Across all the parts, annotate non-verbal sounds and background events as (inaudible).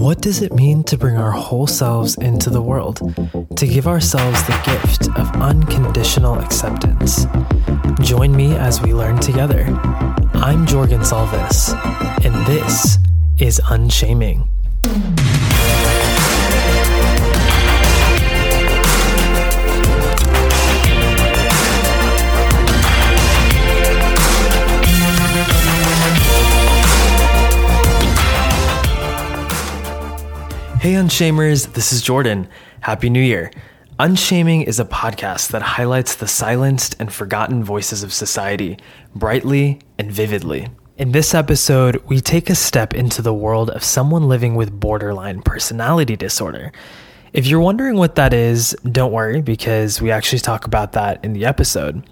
What does it mean to bring our whole selves into the world? To give ourselves the gift of unconditional acceptance? Join me as we learn together. I'm Jordan Salvis, and this is Unshaming. Hey, Unshamers, this is Jordan. Happy New Year. Unshaming is a podcast that highlights the silenced and forgotten voices of society brightly and vividly. In this episode, we take a step into the world of someone living with borderline personality disorder. If you're wondering what that is, don't worry because we actually talk about that in the episode.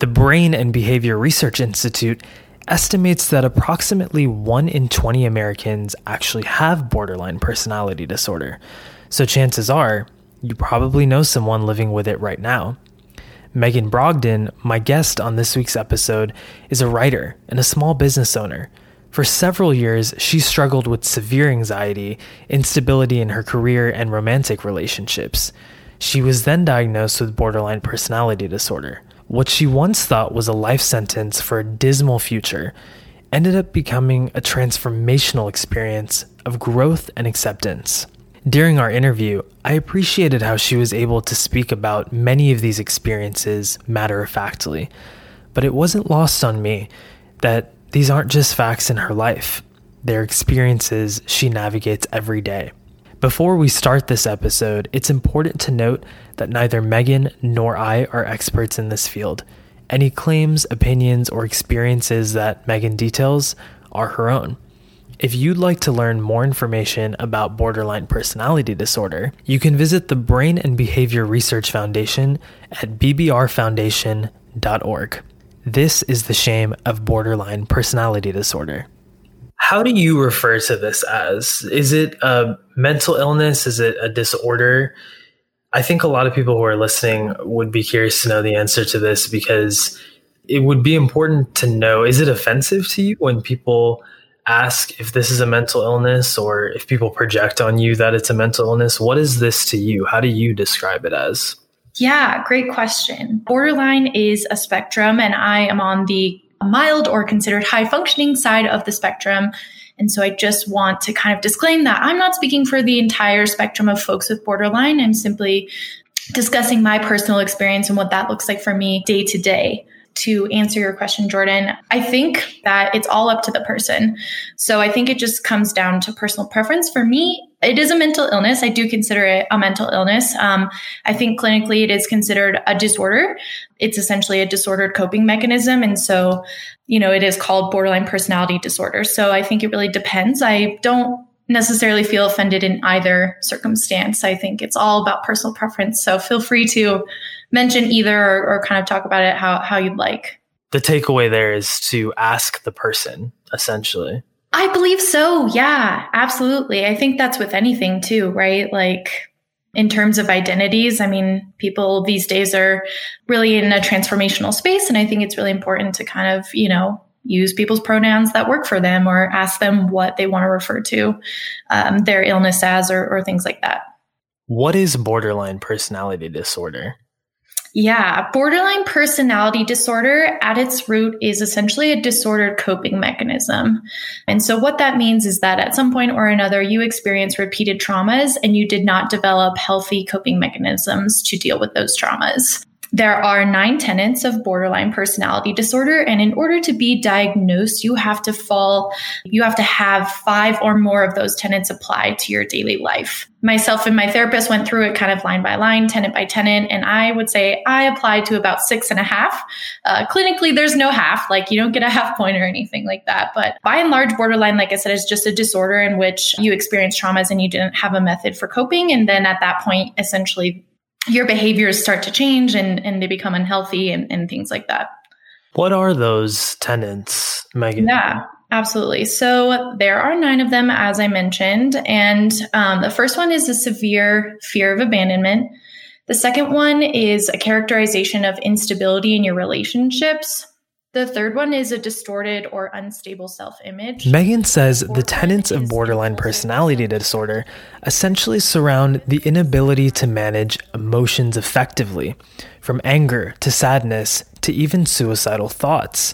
The Brain and Behavior Research Institute estimates that approximately 1 in 20 Americans actually have borderline personality disorder. So chances are you probably know someone living with it right now. Megan Brogden, my guest on this week's episode, is a writer and a small business owner. For several years, she struggled with severe anxiety, instability in her career, and romantic relationships. She was then diagnosed with borderline personality disorder. What she once thought was a life sentence for a dismal future ended up becoming a transformational experience of growth and acceptance. During our interview, I appreciated how she was able to speak about many of these experiences matter of factly, but it wasn't lost on me that these aren't just facts in her life, they're experiences she navigates every day. Before we start this episode, it's important to note that neither Megan nor I are experts in this field. Any claims, opinions, or experiences that Megan details are her own. If you'd like to learn more information about borderline personality disorder, you can visit the Brain and Behavior Research Foundation at bbrfoundation.org. This is the shame of borderline personality disorder how do you refer to this as? Is it a mental illness? Is it a disorder? I think a lot of people who are listening would be curious to know the answer to this because it would be important to know is it offensive to you when people ask if this is a mental illness or if people project on you that it's a mental illness? What is this to you? How do you describe it as? Yeah, great question. Borderline is a spectrum, and I am on the mild or considered high functioning side of the spectrum. And so I just want to kind of disclaim that I'm not speaking for the entire spectrum of folks with borderline. I'm simply discussing my personal experience and what that looks like for me day to day to answer your question, Jordan, I think that it's all up to the person. So I think it just comes down to personal preference. For me, it is a mental illness. I do consider it a mental illness. Um, I think clinically it is considered a disorder. It's essentially a disordered coping mechanism. And so, you know, it is called borderline personality disorder. So I think it really depends. I don't necessarily feel offended in either circumstance. I think it's all about personal preference. So feel free to mention either or, or kind of talk about it how, how you'd like. The takeaway there is to ask the person, essentially. I believe so. Yeah, absolutely. I think that's with anything too, right? Like in terms of identities, I mean, people these days are really in a transformational space. And I think it's really important to kind of, you know, use people's pronouns that work for them or ask them what they want to refer to um, their illness as or, or things like that. What is borderline personality disorder? Yeah, borderline personality disorder at its root is essentially a disordered coping mechanism. And so, what that means is that at some point or another, you experience repeated traumas and you did not develop healthy coping mechanisms to deal with those traumas. There are nine tenets of borderline personality disorder. And in order to be diagnosed, you have to fall, you have to have five or more of those tenets applied to your daily life. Myself and my therapist went through it kind of line by line, tenant by tenant. And I would say I applied to about six and a half. Uh, clinically, there's no half, like you don't get a half point or anything like that. But by and large, borderline, like I said, is just a disorder in which you experience traumas and you didn't have a method for coping. And then at that point, essentially, your behaviors start to change and, and they become unhealthy and, and things like that. What are those tenants, Megan? Yeah, absolutely. So there are nine of them, as I mentioned. And um, the first one is a severe fear of abandonment. The second one is a characterization of instability in your relationships. The third one is a distorted or unstable self image. Megan says the tenets of borderline personality disorder essentially surround the inability to manage emotions effectively, from anger to sadness to even suicidal thoughts.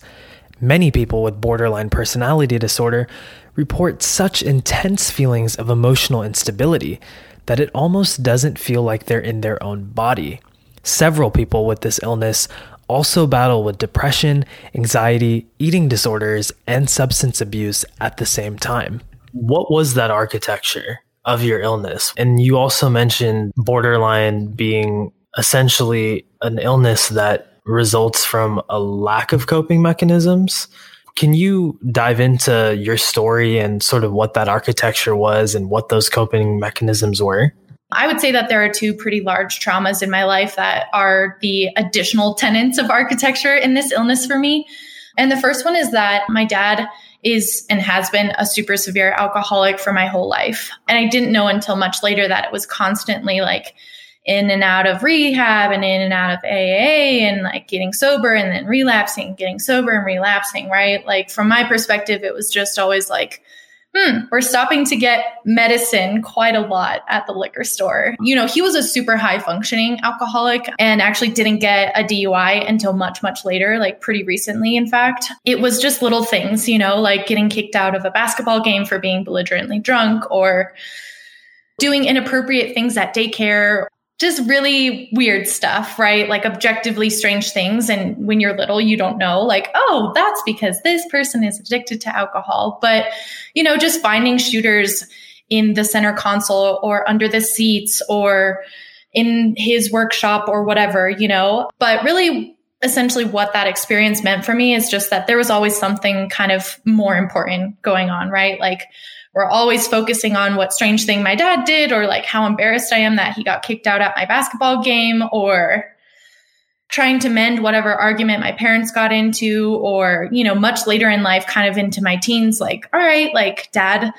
Many people with borderline personality disorder report such intense feelings of emotional instability that it almost doesn't feel like they're in their own body. Several people with this illness also battle with depression, anxiety, eating disorders, and substance abuse at the same time. What was that architecture of your illness? And you also mentioned borderline being essentially an illness that results from a lack of coping mechanisms. Can you dive into your story and sort of what that architecture was and what those coping mechanisms were? I would say that there are two pretty large traumas in my life that are the additional tenets of architecture in this illness for me. And the first one is that my dad is and has been a super severe alcoholic for my whole life. And I didn't know until much later that it was constantly like in and out of rehab and in and out of AA and like getting sober and then relapsing, getting sober and relapsing, right? Like from my perspective, it was just always like, hmm, we're stopping to get medicine quite a lot at the liquor store. You know, he was a super high functioning alcoholic and actually didn't get a DUI until much, much later, like pretty recently, in fact. It was just little things, you know, like getting kicked out of a basketball game for being belligerently drunk or doing inappropriate things at daycare just really weird stuff, right? Like objectively strange things. And when you're little, you don't know, like, oh, that's because this person is addicted to alcohol. But, you know, just finding shooters in the center console or under the seats or in his workshop or whatever, you know. But really, essentially, what that experience meant for me is just that there was always something kind of more important going on, right? Like, we're always focusing on what strange thing my dad did or like how embarrassed I am that he got kicked out at my basketball game or trying to mend whatever argument my parents got into or you know much later in life kind of into my teens like all right like dad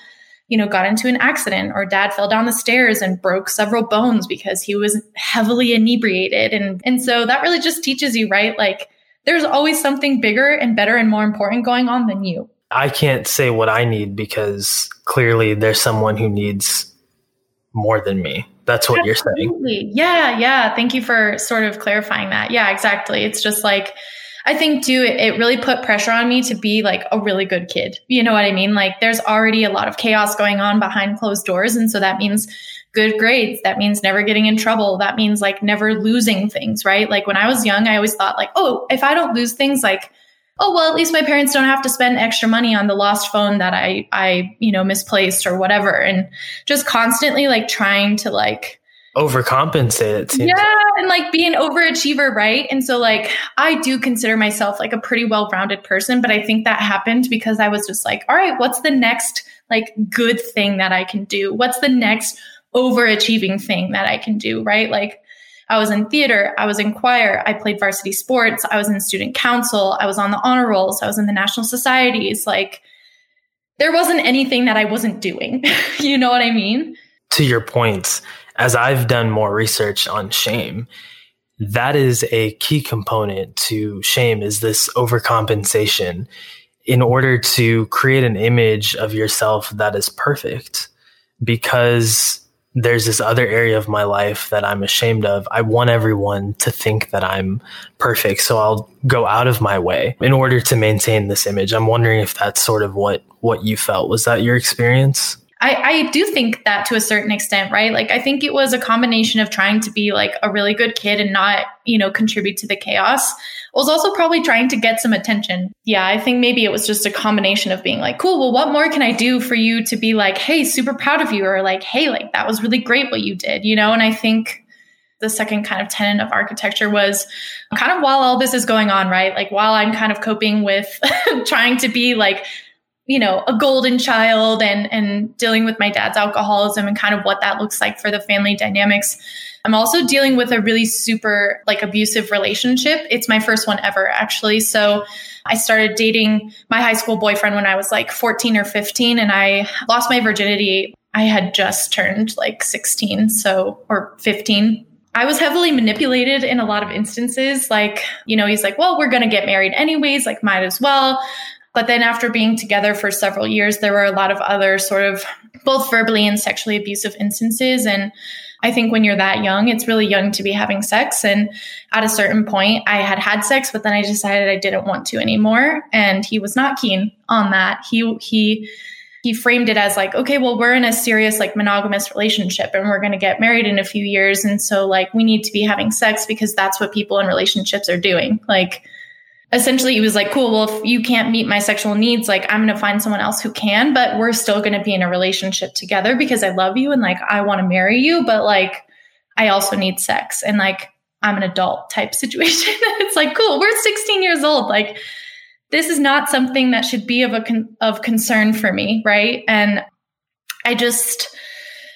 you know got into an accident or dad fell down the stairs and broke several bones because he was heavily inebriated. And and so that really just teaches you right like there's always something bigger and better and more important going on than you I can't say what I need because clearly there's someone who needs more than me. That's what Absolutely. you're saying. Yeah, yeah. Thank you for sort of clarifying that. Yeah, exactly. It's just like I think too, it, it, really put pressure on me to be like a really good kid. You know what I mean? Like there's already a lot of chaos going on behind closed doors. And so that means good grades. That means never getting in trouble. That means like never losing things, right? Like when I was young, I always thought like, oh, if I don't lose things, like oh well at least my parents don't have to spend extra money on the lost phone that i i you know misplaced or whatever. And just constantly like trying to like overcompensate yeah and like be an overachiever right? And so like i do consider myself like a pretty well-rounded person but i think that happened because i was just like all right what's the next like good thing that i can do? What's the next overachieving thing that i can do right? Like I was in theater, I was in choir, I played varsity sports, I was in student council, I was on the honor rolls, I was in the national societies. Like there wasn't anything that I wasn't doing. (laughs) you know what I mean? To your points, as I've done more research on shame, that is a key component to shame is this overcompensation in order to create an image of yourself that is perfect because there's this other area of my life that I'm ashamed of. I want everyone to think that I'm perfect. So I'll go out of my way in order to maintain this image. I'm wondering if that's sort of what, what you felt. Was that your experience? I, I do think that to a certain extent, right? Like, I think it was a combination of trying to be like a really good kid and not, you know, contribute to the chaos. I was also probably trying to get some attention. Yeah, I think maybe it was just a combination of being like, cool, well, what more can I do for you to be like, hey, super proud of you? Or like, hey, like, that was really great what you did, you know? And I think the second kind of tenet of architecture was kind of while all this is going on, right? Like, while I'm kind of coping with (laughs) trying to be like, you know, a golden child and and dealing with my dad's alcoholism and kind of what that looks like for the family dynamics. I'm also dealing with a really super like abusive relationship. It's my first one ever actually. So I started dating my high school boyfriend when I was like 14 or 15 and I lost my virginity. I had just turned like 16, so or 15 I was heavily manipulated in a lot of instances. Like, you know, he's like, well, we're going to get married anyways, like, might as well. But then after being together for several years, there were a lot of other sort of both verbally and sexually abusive instances. And I think when you're that young, it's really young to be having sex. And at a certain point, I had had sex, but then I decided I didn't want to anymore. And he was not keen on that. He, he, he framed it as like, okay, well, we're in a serious like monogamous relationship and we're going to get married in a few years. And so like we need to be having sex because that's what people in relationships are doing. Like essentially he was like, cool, well, if you can't meet my sexual needs, like I'm going to find someone else who can, but we're still going to be in a relationship together because I love you and like I want to marry you. But like I also need sex and like I'm an adult type (laughs) situation. it's like, cool, we're 16 years old. Like, this is not something that should be of a con- of concern for me, right? And I just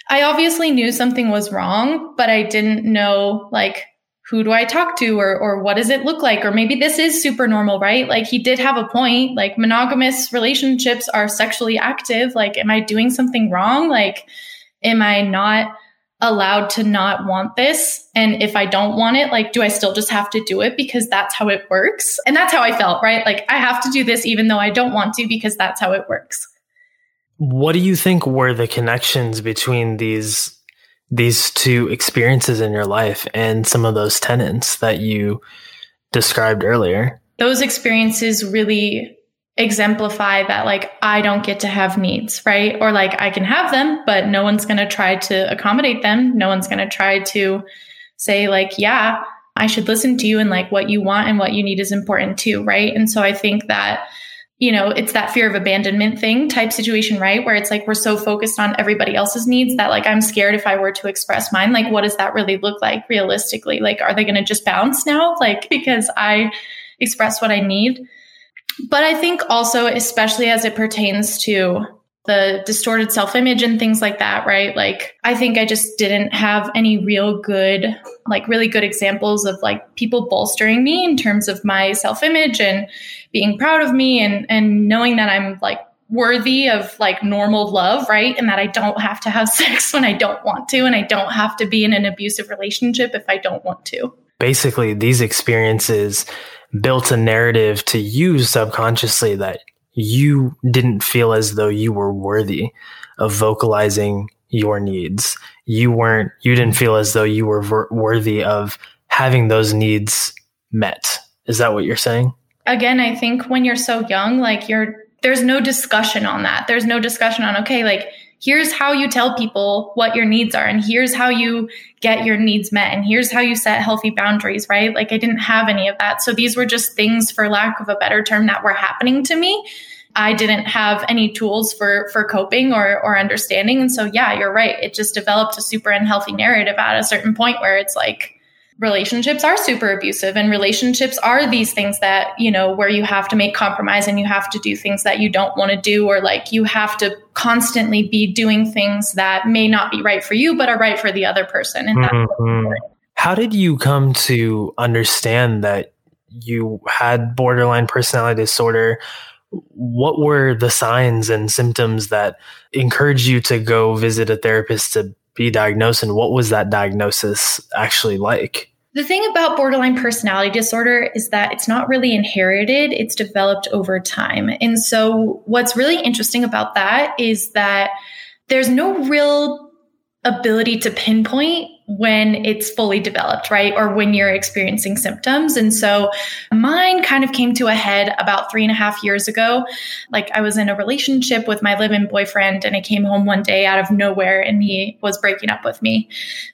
I obviously knew something was wrong, but I didn't know like who do I talk to or or what does it look like or maybe this is super normal, right? Like he did have a point. Like monogamous relationships are sexually active. Like am I doing something wrong? Like am I not allowed to not want this? And if I don't want it, like, do I still just have to do it because that's how it works? And that's how I felt, right? Like, I have to do this even though I don't want to because that's how it works. What do you think were the connections between these these two experiences in your life and some of those tenants that you described earlier? Those experiences really exemplify that like I don't get to have needs, right? Or like I can have them, but no one's going to try to accommodate them. No one's going to try to say like, yeah, I should listen to you and like what you want and what you need is important too, right? And so I think that you know, it's that fear of abandonment thing type situation, right? Where it's like we're so focused on everybody else's needs that like I'm scared if I were to express mine, like what does that really look like realistically? Like are they going to just bounce now (laughs) like because I express what I need? But I think also, especially as it pertains to the distorted self image and things like that, right? Like, I think I just didn't have any real good, like, really good examples of like people bolstering me in terms of my self image and being proud of me and, and knowing that I'm like worthy of like normal love, right? And that I don't have to have (laughs) sex when I don't want to, and I don't have to be in an abusive relationship if I don't want to. Basically, these experiences built a narrative to you subconsciously that you didn't feel as though you were worthy of vocalizing your needs. You weren't, you didn't feel as though you were ver- worthy of having those needs met. Is that what you're saying? Again, I think when you're so young, like you're, there's no discussion on that. There's no discussion on, okay, like here's how you tell people what your needs are and here's how you get your needs met and here's how you set healthy boundaries right? Like i didn't have any of that. So these were just things for lack of a better term that were happening to me. I didn't have any tools for for coping or or understanding. And so yeah you're right. It just developed a super unhealthy narrative at a certain point where it's like relationships are super abusive and relationships are these things that you know where you have to make compromise and you have to do things that you don't want to do or like you have to constantly be doing things that may not be right for you but are right for the other person and mm-hmm. how did you come to understand that you had borderline personality disorder what were the signs and symptoms that encouraged you to go visit a therapist to be diagnosed and what was that diagnosis actually like? The thing about borderline personality disorder is that it's not really inherited, it's developed over time. And so, what's really interesting about that is that there's no real ability to pinpoint when it's fully developed, right? Or when you're experiencing symptoms. And so mine kind of came to a head about three and a half years ago. Like I was in a relationship with my live in boyfriend, and I came home one day out of nowhere and he was breaking up with me.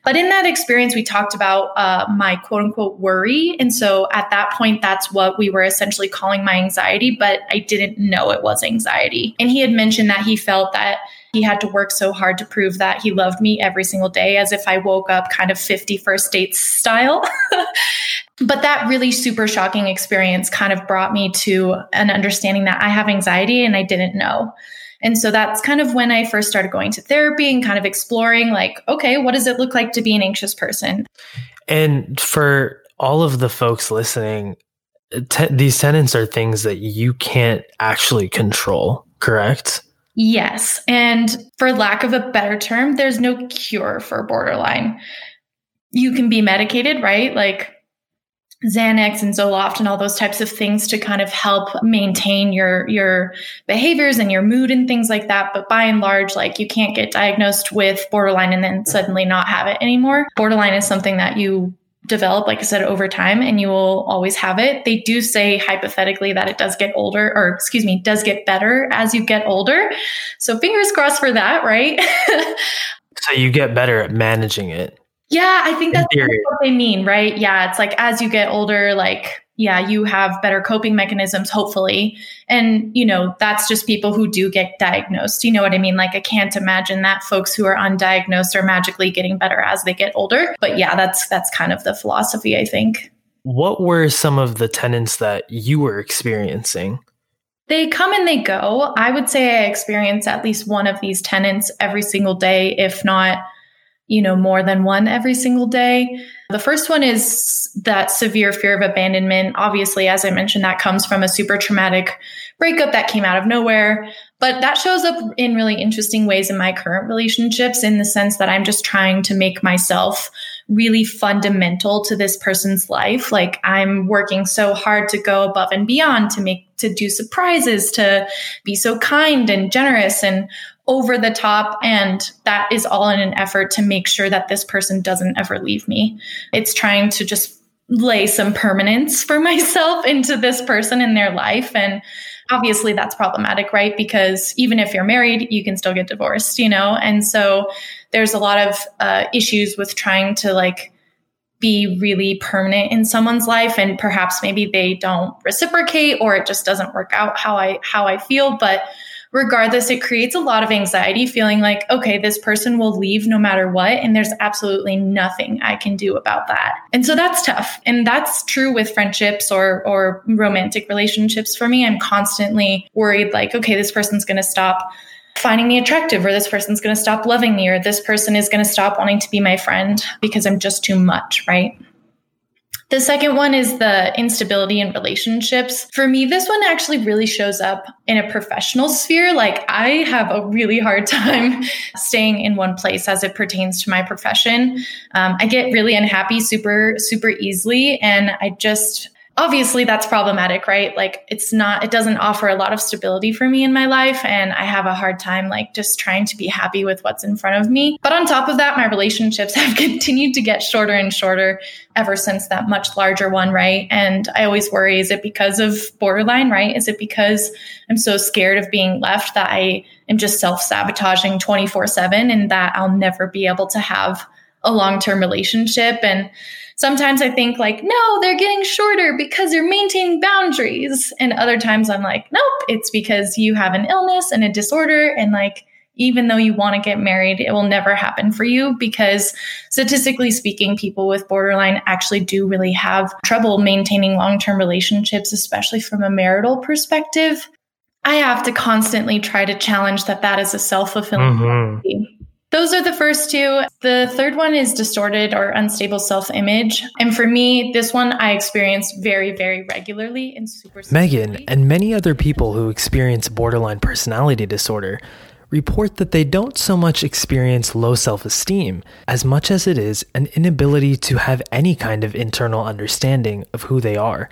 But in that experience, we talked about uh, my quote unquote worry. And so at that point, that's what we were essentially calling my anxiety, but I didn't know it was anxiety. And he had mentioned that he felt that he had to work so hard to prove that he loved me every single day as if I woke up kind of 50 first dates style. (laughs) but that really super shocking experience kind of brought me to an understanding that I have anxiety and I didn't know. And so that's kind of when I first started going to therapy and kind of exploring, like, okay, what does it look like to be an anxious person? And for all of the folks listening, te- these tenants are things that you can't actually control, correct? Yes. And for lack of a better term, there's no cure for borderline. you can be medicated, right? Like Xanax and Zoloft and all those types of things to kind of help maintain your your behaviors and your mood and things like that. But by and large, like you can't get diagnosed with borderline and then suddenly not have it anymore. Borderline is something that you develop, like I said, over time and you will always have it. They do say hypothetically that it does get older or excuse me, does get better as you get older. So fingers crossed for that, right? (laughs) so you get better at managing it. Yeah, I think that's what they mean, right? Yeah, it's like as you get older, like, yeah, you have better coping mechanisms, hopefully. And, you know, that's just people who do get diagnosed. You know what I mean? Like, I can't imagine that folks who are undiagnosed are magically getting better as they get older. But yeah, that's that's kind of the philosophy, I think. What were some of the tenants that you were experiencing? They come and they go. I would say I experience at least one of these tenants every single day, if not you know, more than one every single day. The first one is that severe fear of abandonment. Obviously, as I mentioned, that comes from a super traumatic breakup that came out of nowhere. But that shows up in really interesting ways in my current relationships in the sense that I'm just trying to make myself really fundamental to this person's life. Like I'm working so hard to go above and beyond to make, to do surprises, to be so kind and generous and over the top. And that is all in an effort to make sure that this person doesn't ever leave me. It's trying to just lay some permanence (laughs) for myself into this person in their life. And obviously that's problematic, right? Because even if you're married, you can still get divorced, you know? And so there's a lot of uh, issues with trying to like, be really permanent in someone's life and perhaps maybe they don't reciprocate or it just doesn't work out how I how I feel but regardless, it creates a lot of anxiety feeling like, okay, this person will leave no matter what. And there's absolutely nothing I can do about that. And so that's tough. And that's true with friendships or, or romantic relationships for me. I'm constantly worried like, okay, this person's going to stop finding me attractive or this person's going to stop loving me or this person is going to stop wanting to be my friend because I'm just too much, right? The second one is the instability in relationships. For me, this one actually really shows up in a professional sphere. Like I have a really hard (laughs) time staying in one place as it pertains to my profession. Um, I get really unhappy super, super easily. And I just, obviously that's problematic, right? Like it's not, it doesn't offer a lot of stability for me in my life. And I have a hard time like just trying to be happy with what's in front of me. But on top of that, my relationships (laughs) have continued to get shorter and shorter ever since that much larger one, right? And I always worry, is it because of borderline, right? Is it because I'm so scared of being left that I am just self sabotaging 24 seven and that I'll never be able to have a long term relationship? And sometimes I think like, no, they're getting shorter because you're maintaining boundaries. And other times I'm like, nope, it's because you have an illness and a disorder. And like, even though you want to get married, it will never happen for you because statistically speaking, people with borderline actually do really have trouble maintaining long term relationships, especially from a marital perspective. I have to constantly try to challenge that that is a self fulfilling mm-hmm. Those are the first two. The third one is distorted or unstable self image. And for me, this one I experience very, very regularly and super. Megan and many other people who experience borderline personality disorder report that they don't so much experience low self esteem as much as it is an inability to have any kind of internal understanding of who they are.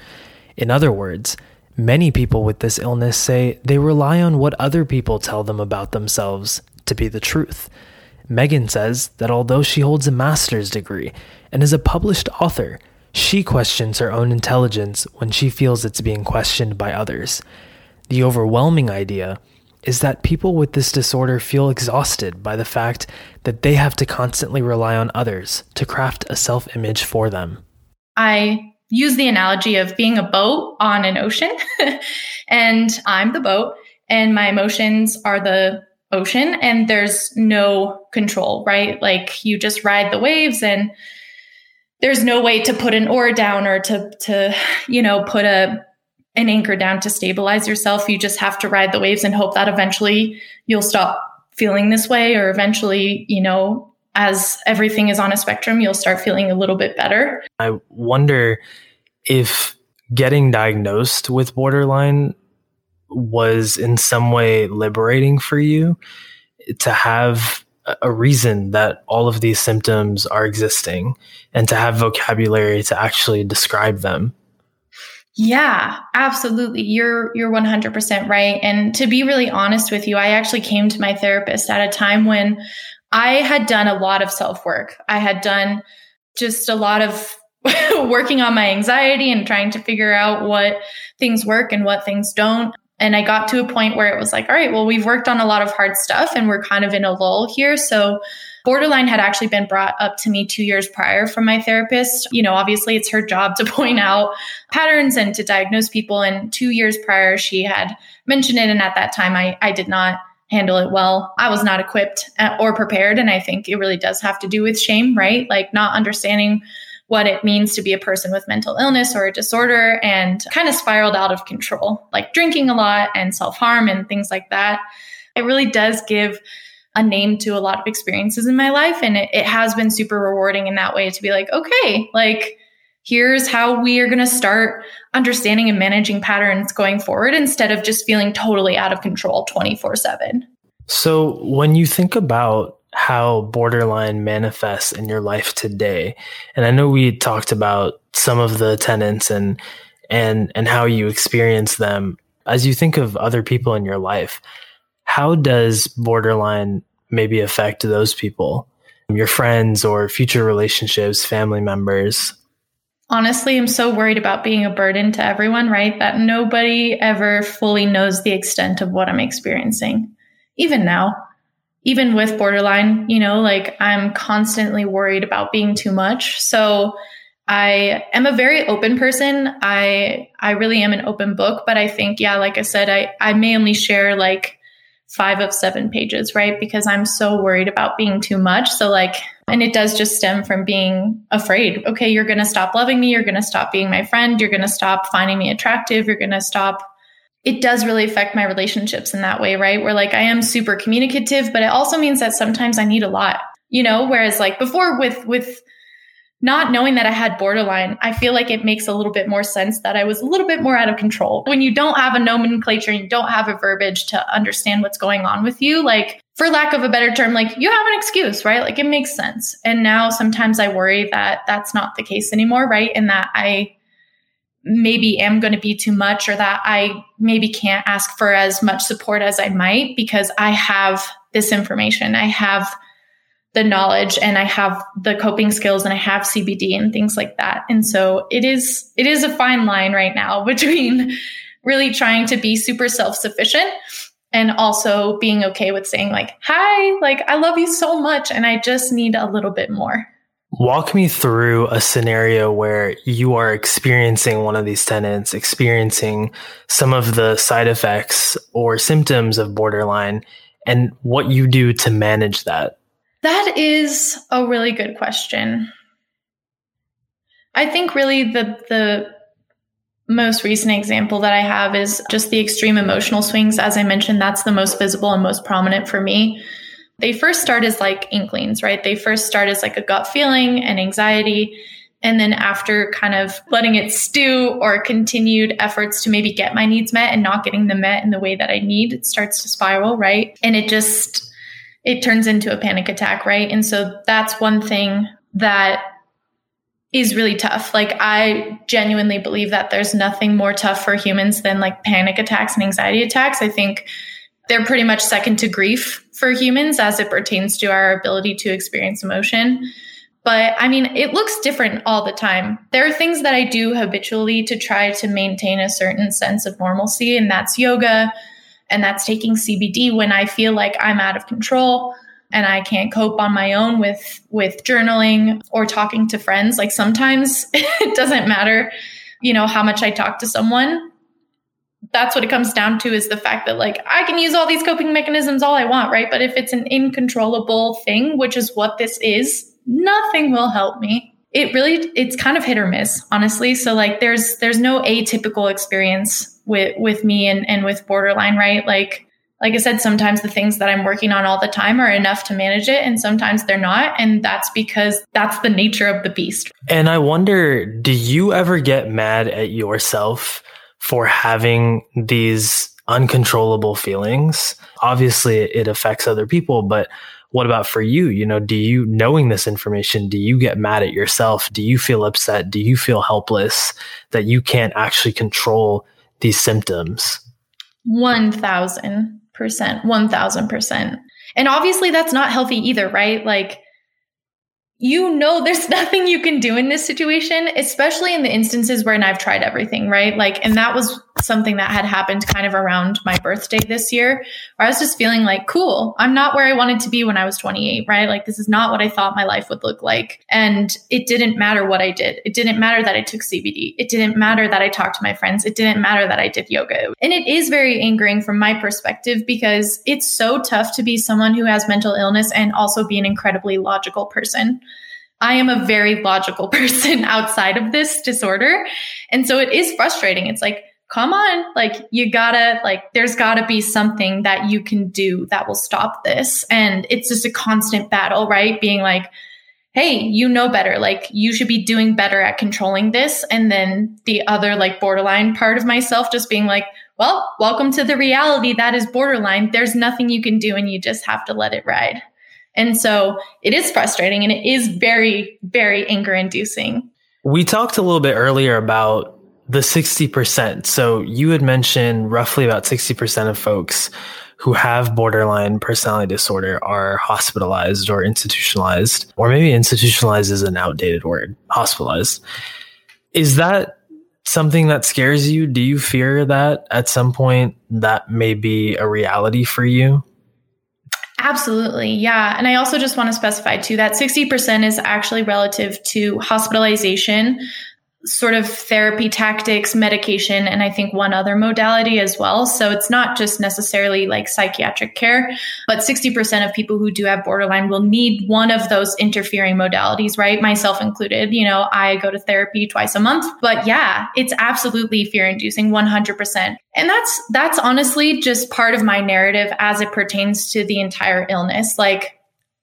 In other words, many people with this illness say they rely on what other people tell them about themselves to be the truth. Megan says that although she holds a master's degree and is a published author, she questions her own intelligence when she feels it's being questioned by others. The overwhelming idea is that people with this disorder feel exhausted by the fact that they have to constantly rely on others to craft a self image for them. I use the analogy of being a boat on an ocean, (laughs) and I'm the boat, and my emotions are the ocean and there's no control, right? Like you just ride the waves and there's no way to put an oar down or to to you know put a an anchor down to stabilize yourself. You just have to ride the waves and hope that eventually you'll stop feeling this way or eventually, you know, as everything is on a spectrum, you'll start feeling a little bit better. I wonder if getting diagnosed with borderline was in some way liberating for you to have a reason that all of these symptoms are existing and to have vocabulary to actually describe them. Yeah, absolutely. You're you're 100% right. And to be really honest with you, I actually came to my therapist at a time when I had done a lot of self-work. I had done just a lot of (laughs) working on my anxiety and trying to figure out what things work and what things don't. And I got to a point where it was like, all right, well, we've worked on a lot of hard stuff and we're kind of in a lull here. So borderline had actually been brought up to me two years prior from my therapist. You know, obviously it's her job to (laughs) point out patterns and to diagnose people. And two years prior, she had mentioned it. And at that time, I, I did not handle it well. I was not equipped uh, or prepared. And I think it really does have to do with shame, right? Like not understanding what it means to be a person with mental illness or a disorder and kind of spiraled out of control, like drinking a lot and self harm and things like that. It really does give a name to a lot of experiences in my life. And it, it has been super rewarding in that way to be like, okay, like, here's how we are going to start understanding and managing patterns going forward instead of just feeling totally out of control 24 7. So, when you think about how borderline manifests in your life today. And I know we talked about some of the tenants and and and how you experience them. As you think of other people in your life, how does borderline maybe affect those people? Your friends or future relationships, family members? Honestly, I'm so worried about being a burden to everyone, right? That nobody ever fully knows the extent of what I'm experiencing. Even now, even with borderline, you know, like I'm constantly worried about being too much. So I am a very open person. I I really am an open book, but I think yeah, like I said, I I may only share like 5 of 7 pages, right? Because I'm so worried about being too much. So like and it does just stem from being afraid. Okay, you're going to stop loving me, you're going to stop being my friend, you're going to stop finding me attractive, you're going to stop it does really affect my relationships in that way, right? Where like I am super communicative, but it also means that sometimes I need a lot, you know, whereas like before with, with, not knowing that I had borderline, I feel like it makes a little bit more sense that I was a little bit more out of control. When you don't have a nomenclature and you don't have a verbiage to understand what's going on with you, like for lack of a better term, like you have an excuse, right? Like it makes sense. And now sometimes I worry that that's not the case anymore, right? And that I maybe am going to be too much or that I maybe can't ask for as much support as I might because I have this information. I have the knowledge and I have the coping skills and I have CBD and things like that. And so it is it is a fine line right now (laughs) between really trying to be super self-sufficient and also being okay with saying like, "Hi, like I love you so much and I just need a little bit more." Walk me through a scenario where you are experiencing one of these tenants, experiencing some of the side effects or symptoms of borderline, and what you do to manage that. That is a really good question. I think really the the most recent example that I have is just the extreme emotional swings. As I mentioned, that's the most visible and most prominent for me. They first start as like inklings, right? They first start as like a gut feeling and anxiety. And then after kind of letting it stew or continued efforts to maybe get my needs met and not getting them met in the way that I need, it starts to spiral, right? And it just, it turns into a panic attack, right? And so that's one thing that is really tough. Like I genuinely believe that there's nothing more tough for humans than like panic attacks and anxiety attacks. I think they're pretty much second to grief for humans as it pertains to our ability to experience emotion. But I mean, it looks different all the time. There are things that I do habitually to try to maintain a certain sense of normalcy, and that's yoga and that's taking CBD when I feel like I'm out of control and I can't cope on my own with with journaling or talking to friends. Like sometimes (laughs) it doesn't matter, you know, how much I talk to someone that's what it comes down to is the fact that like I can use all these coping mechanisms all I want, right? But if it's an incontrollable thing, which is what this is, nothing will help me. It really it's kind of hit or miss, honestly. So like there's there's no atypical experience with with me and and with borderline, right? Like like I said, sometimes the things that I'm working on all the time are enough to manage it, and sometimes they're not. And that's because that's the nature of the beast. And I wonder, do you ever get mad at yourself for having these uncontrollable feelings. Obviously, it affects other people, but what about for you? You know, do you, knowing this information, do you get mad at yourself? Do you feel upset? Do you feel helpless that you can't actually control these symptoms? 1000%. 1000%. And obviously, that's not healthy either, right? Like, you know (laughs) there's nothing you can do in this situation, especially in the instances where and I've tried everything, right? Like, and that was something that had happened kind of around my birthday this year, where I was just feeling like, cool, I'm not where I wanted to be when I was 28, right? Like, this is not what I thought my life would look like. And it didn't matter what I did. It didn't matter that I took CBD. It didn't matter that I talked to my friends. It didn't matter that I did yoga. And it is very angering from my perspective because it's so tough to be someone who has mental illness and also be an incredibly logical person. I am a very logical (laughs) person outside of this disorder. And so it is frustrating. It's like, come on, like you gotta, like, there's gotta be something that you can do that will stop this. And it's just a constant battle, right? Being like, hey, you know better. Like, you should be doing better at controlling this. And then the other, like, borderline part of myself just being like, well, welcome to the reality that is borderline. There's nothing you can do, and you just have to let it ride. And so it is frustrating and it is very, very anger inducing. We talked a little bit earlier about the 60%. So you had mentioned roughly about 60% of folks who have borderline personality disorder are hospitalized or institutionalized, or maybe institutionalized is an outdated word, hospitalized. Is that something that scares you? Do you fear that at some point that may be a reality for you? Absolutely. Yeah. And I also just want to specify too that 60% is actually relative to hospitalization, sort of therapy tactics, medication, and I think one other modality as well. So it's not just necessarily like psychiatric care, but 60% of people who do have borderline will need one of those interfering modalities, right? Myself included. You know, I go to therapy twice a month, but yeah, it's absolutely fear inducing 100%. And that's, that's honestly just part of my narrative as it pertains to the entire illness. Like,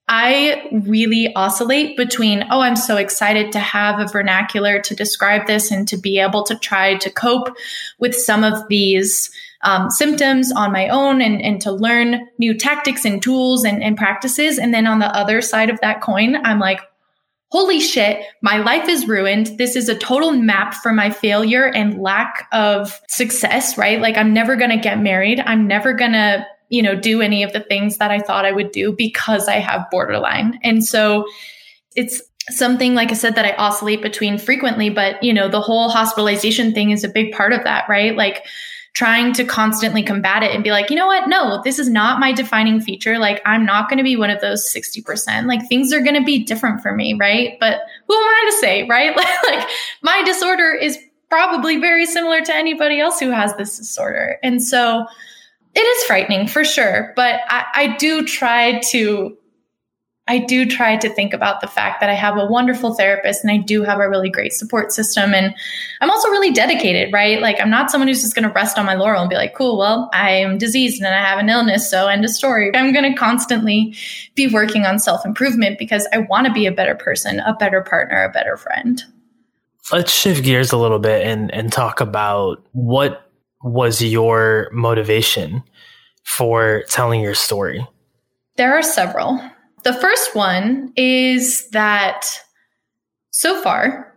I really oscillate between, oh, I'm so excited to have a vernacular to describe this and to be able to try to cope with some of these um, symptoms on my own and, and to learn new tactics and tools and, and practices. And then on the other side of that coin, I'm like, holy shit, my life is ruined. This is a total map for my failure and lack of success, right? Like, I'm never going to get married. I'm never going to you know, do any of the things that I thought I would do because I have borderline. And so it's something like I said that I oscillate between frequently, but you know, the whole hospitalization thing is a big part of that, right? Like trying to constantly combat it and be like, you know what? No, this is not my defining feature. Like I'm not going to be one of those 60%. Like things are going to be different for me, right? But who am I to say, right? (laughs) like my disorder is probably very similar to anybody else who has this disorder. And so it is frightening for sure, but I, I do try to I do try to think about the fact that I have a wonderful therapist and I do have a really great support system. And I'm also really dedicated, right? Like, I'm not someone who's just going to rest on my laurel and be like, cool, well, I am diseased and I have an illness. So, end of story. I'm going to constantly be working on self improvement because I want to be a better person, a better partner, a better friend. Let's shift gears a little bit and, and talk about what was your motivation for telling your story? There are several. The first one is that so far,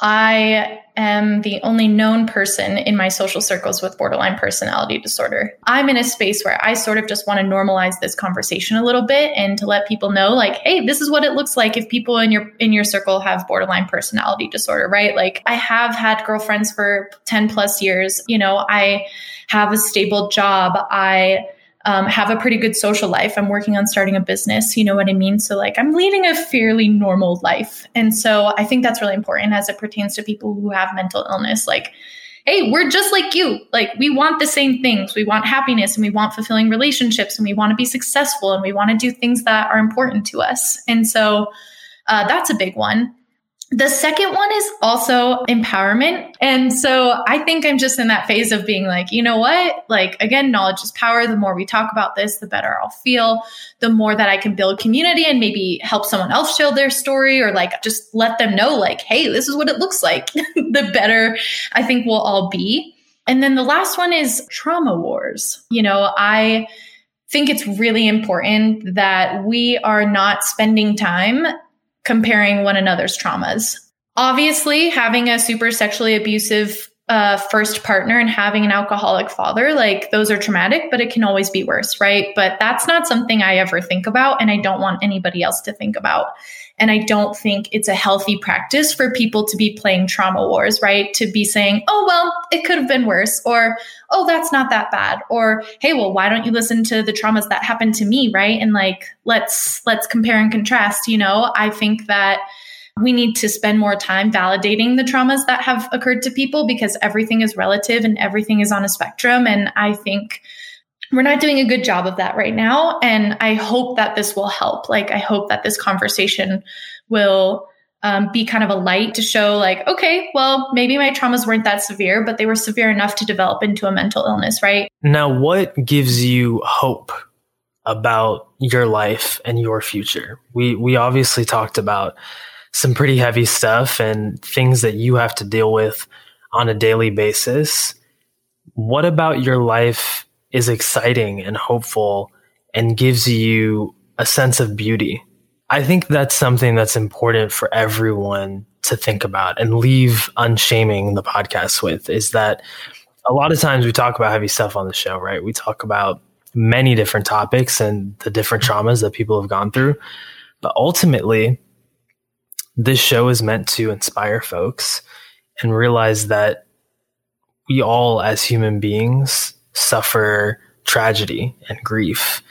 I am the only known person in my social circles with borderline personality disorder. I'm in a space where I sort of just want to normalize this conversation a little bit and to let people know like, hey, this is what it looks like if people in your in your circle have borderline personality disorder, right? Like I have had girlfriends for 10 plus years. You know, I have a stable job. I um, have a pretty good social life. I'm working on starting a business. You know what I mean? So, like, I'm leading a fairly normal life. And so, I think that's really important as it pertains to people who have mental illness. Like, hey, we're just like you. Like, we want the same things. We want happiness and we want fulfilling relationships and we want to be successful and we want to do things that are important to us. And so, uh, that's a big one. The second one is also empowerment. And so I think I'm just in that phase of being like, you know what? Like, again, knowledge is power. The more we talk about this, the better I'll feel. The more that I can build community and maybe help someone else share their story or like just let them know, like, hey, this is what it looks like, (laughs) the better I think we'll all be. And then the last one is trauma wars. You know, I think it's really important that we are not spending time comparing one another's traumas. Obviously, having a super sexually abusive uh, first partner and having an alcoholic father, like those are traumatic, but it can always be worse, right? But that's not something I ever think about, and I don't want anybody else to think about. And I don't think it's a healthy practice for people to be playing trauma wars, right? To be saying, oh, well, it could have been worse, or oh, that's not that bad, or hey, well, why don't you listen to the traumas that happened to me, right? And like, let's, let's compare and contrast, you know? I think that we need to spend more time validating the traumas that have occurred to people because everything is relative and everything is on a spectrum. And I think we're not doing a good job of that right now. And I hope that this will help. Like, I hope that this conversation will um, be kind of a light to show, like, okay, well, maybe my traumas weren't that severe, but they were severe enough to develop into a mental illness, right? Now, what gives you hope about your life and your future? We we obviously talked about some pretty heavy stuff and things that you have to deal with on a daily basis. What about your life is exciting and hopeful and gives you a sense of beauty? I think that's something that's important for everyone to think about and leave unshaming the podcast with is that a lot of times we talk about heavy stuff on the show, right? We talk about many different topics and the different traumas that people have gone through. But ultimately, this show is meant to inspire folks and realize that we all, as human beings, suffer tragedy and grief,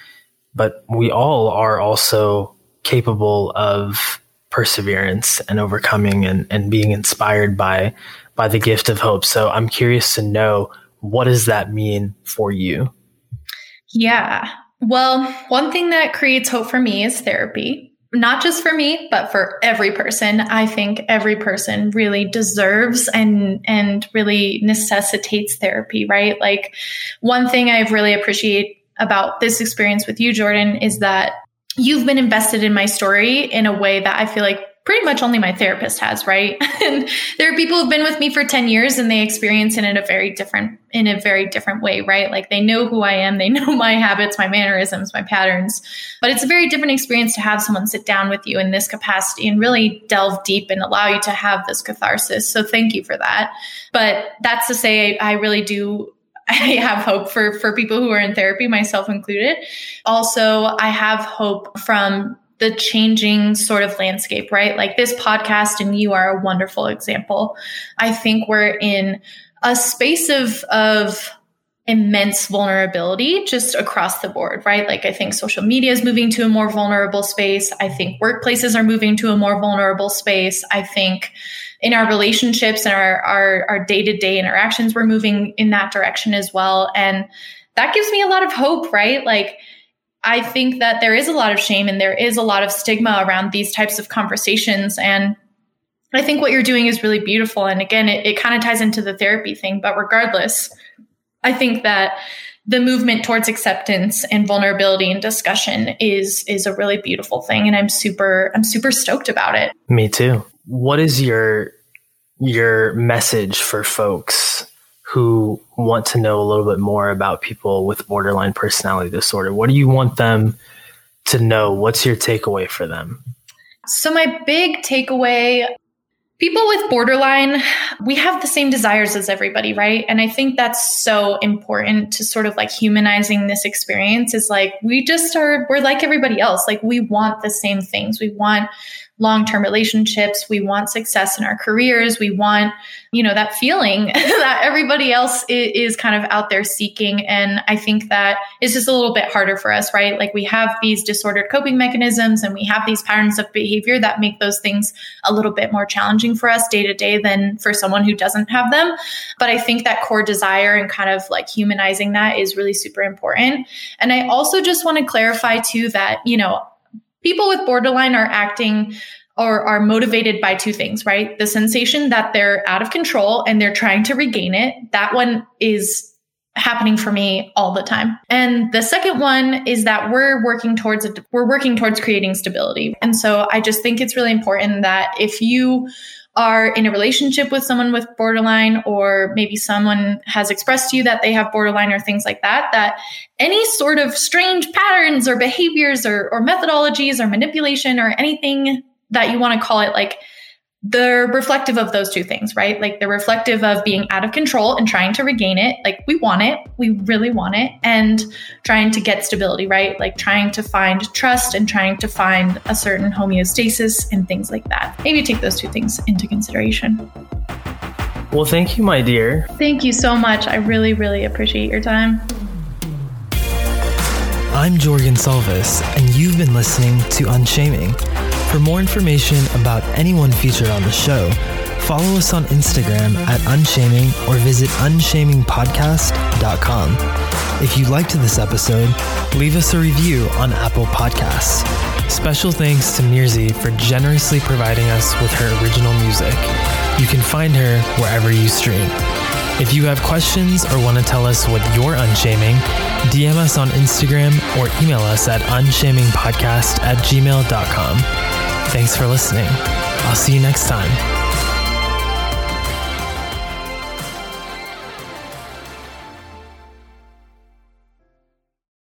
but we all are also capable of perseverance and overcoming and, and being inspired by by the gift of hope. So I'm curious to know what does that mean for you? Yeah. Well, one thing that creates hope for me is therapy not just for me, but for every person. I think every person really deserves and and really necessitates therapy, right? Like one thing I really appreciate about this experience with you, Jordan, is that you've been invested in my story in a way that I feel like pretty much only my therapist has, right? (laughs) and there are people who've been with me for 10 years and they experience it in a very different in a very different way, right? Like they know who I am, they (laughs) know my habits, my mannerisms, my patterns. But it's a very different experience to have someone sit down with you in this capacity and really delve deep and allow you to have this catharsis. So thank you for that. But that's to say I really do (laughs) I have hope for for people who are in therapy, myself included. Also, I have hope from the changing sort of landscape, right? Like this podcast and you are a wonderful example. I think we're in a space of, of immense vulnerability just across the board, right? Like I think social media is moving to a more vulnerable space. I think workplaces are moving to a more vulnerable space. I think in our relationships and our, our, our day-to-day interactions, we're moving in that direction as well. And that gives me a lot of hope, right? Like, I think that there is a lot of shame and there is a lot of stigma around these types of conversations. And I think what you're doing is really beautiful. And again, it, it kind of ties into the therapy thing. But regardless, I think that the movement towards acceptance and vulnerability and discussion is is a really beautiful thing and i'm super i'm super stoked about it me too what is your your message for folks who want to know a little bit more about people with borderline personality disorder? What do you want them to know? What's your takeaway for them? So, my big takeaway people with borderline, we have the same desires as everybody, right? And I think that's so important to sort of like humanizing this experience is like we just are, we're like everybody else. Like we want the same things. We want long term relationships. We want success in our careers. We want, you know, that feeling (laughs) that everybody else is, kind of out there seeking. And I think that is just a little bit harder for us, right? Like we have these disordered coping mechanisms and we have these patterns of behavior that make those things a little bit more challenging for us day to day than for someone who doesn't have them. But I think that core desire and kind of like humanizing that is really super important. And I also just want to clarify too that, you know, people with borderline are acting or are motivated by two things, right? The sensation that they're out of control and they're trying to regain it. That one is happening for me all the time. And the second one is that we're working towards a, we're working towards creating stability. And so I just think it's really important that if you are in a relationship with someone with borderline, or maybe someone has expressed to you that they have borderline or things like that, that any sort of strange patterns or behaviors or, or methodologies or manipulation or anything that you want to call it, like they're reflective of those two things, right? Like they're reflective of being out of control and trying to regain it. Like we want it, we really want it, and trying to get stability, right? Like trying to find trust and trying to find a certain homeostasis and things like that. Maybe take those two things into consideration. Well, thank you, my dear. Thank you so much. I really, really appreciate your time. I'm Jordan Salvis, and you've been listening to Unshaming. For more information about anyone featured on the show, follow us on Instagram at Unshaming or visit unshamingpodcast.com. If you liked this episode, leave us a review on Apple Podcasts. Special thanks to Mirzi for generously providing us with her original music. You can find her wherever you stream. If you have questions or want to tell us what you're unshaming, DM us on Instagram or email us at unshamingpodcast at gmail.com. Thanks for listening. I'll see you next time.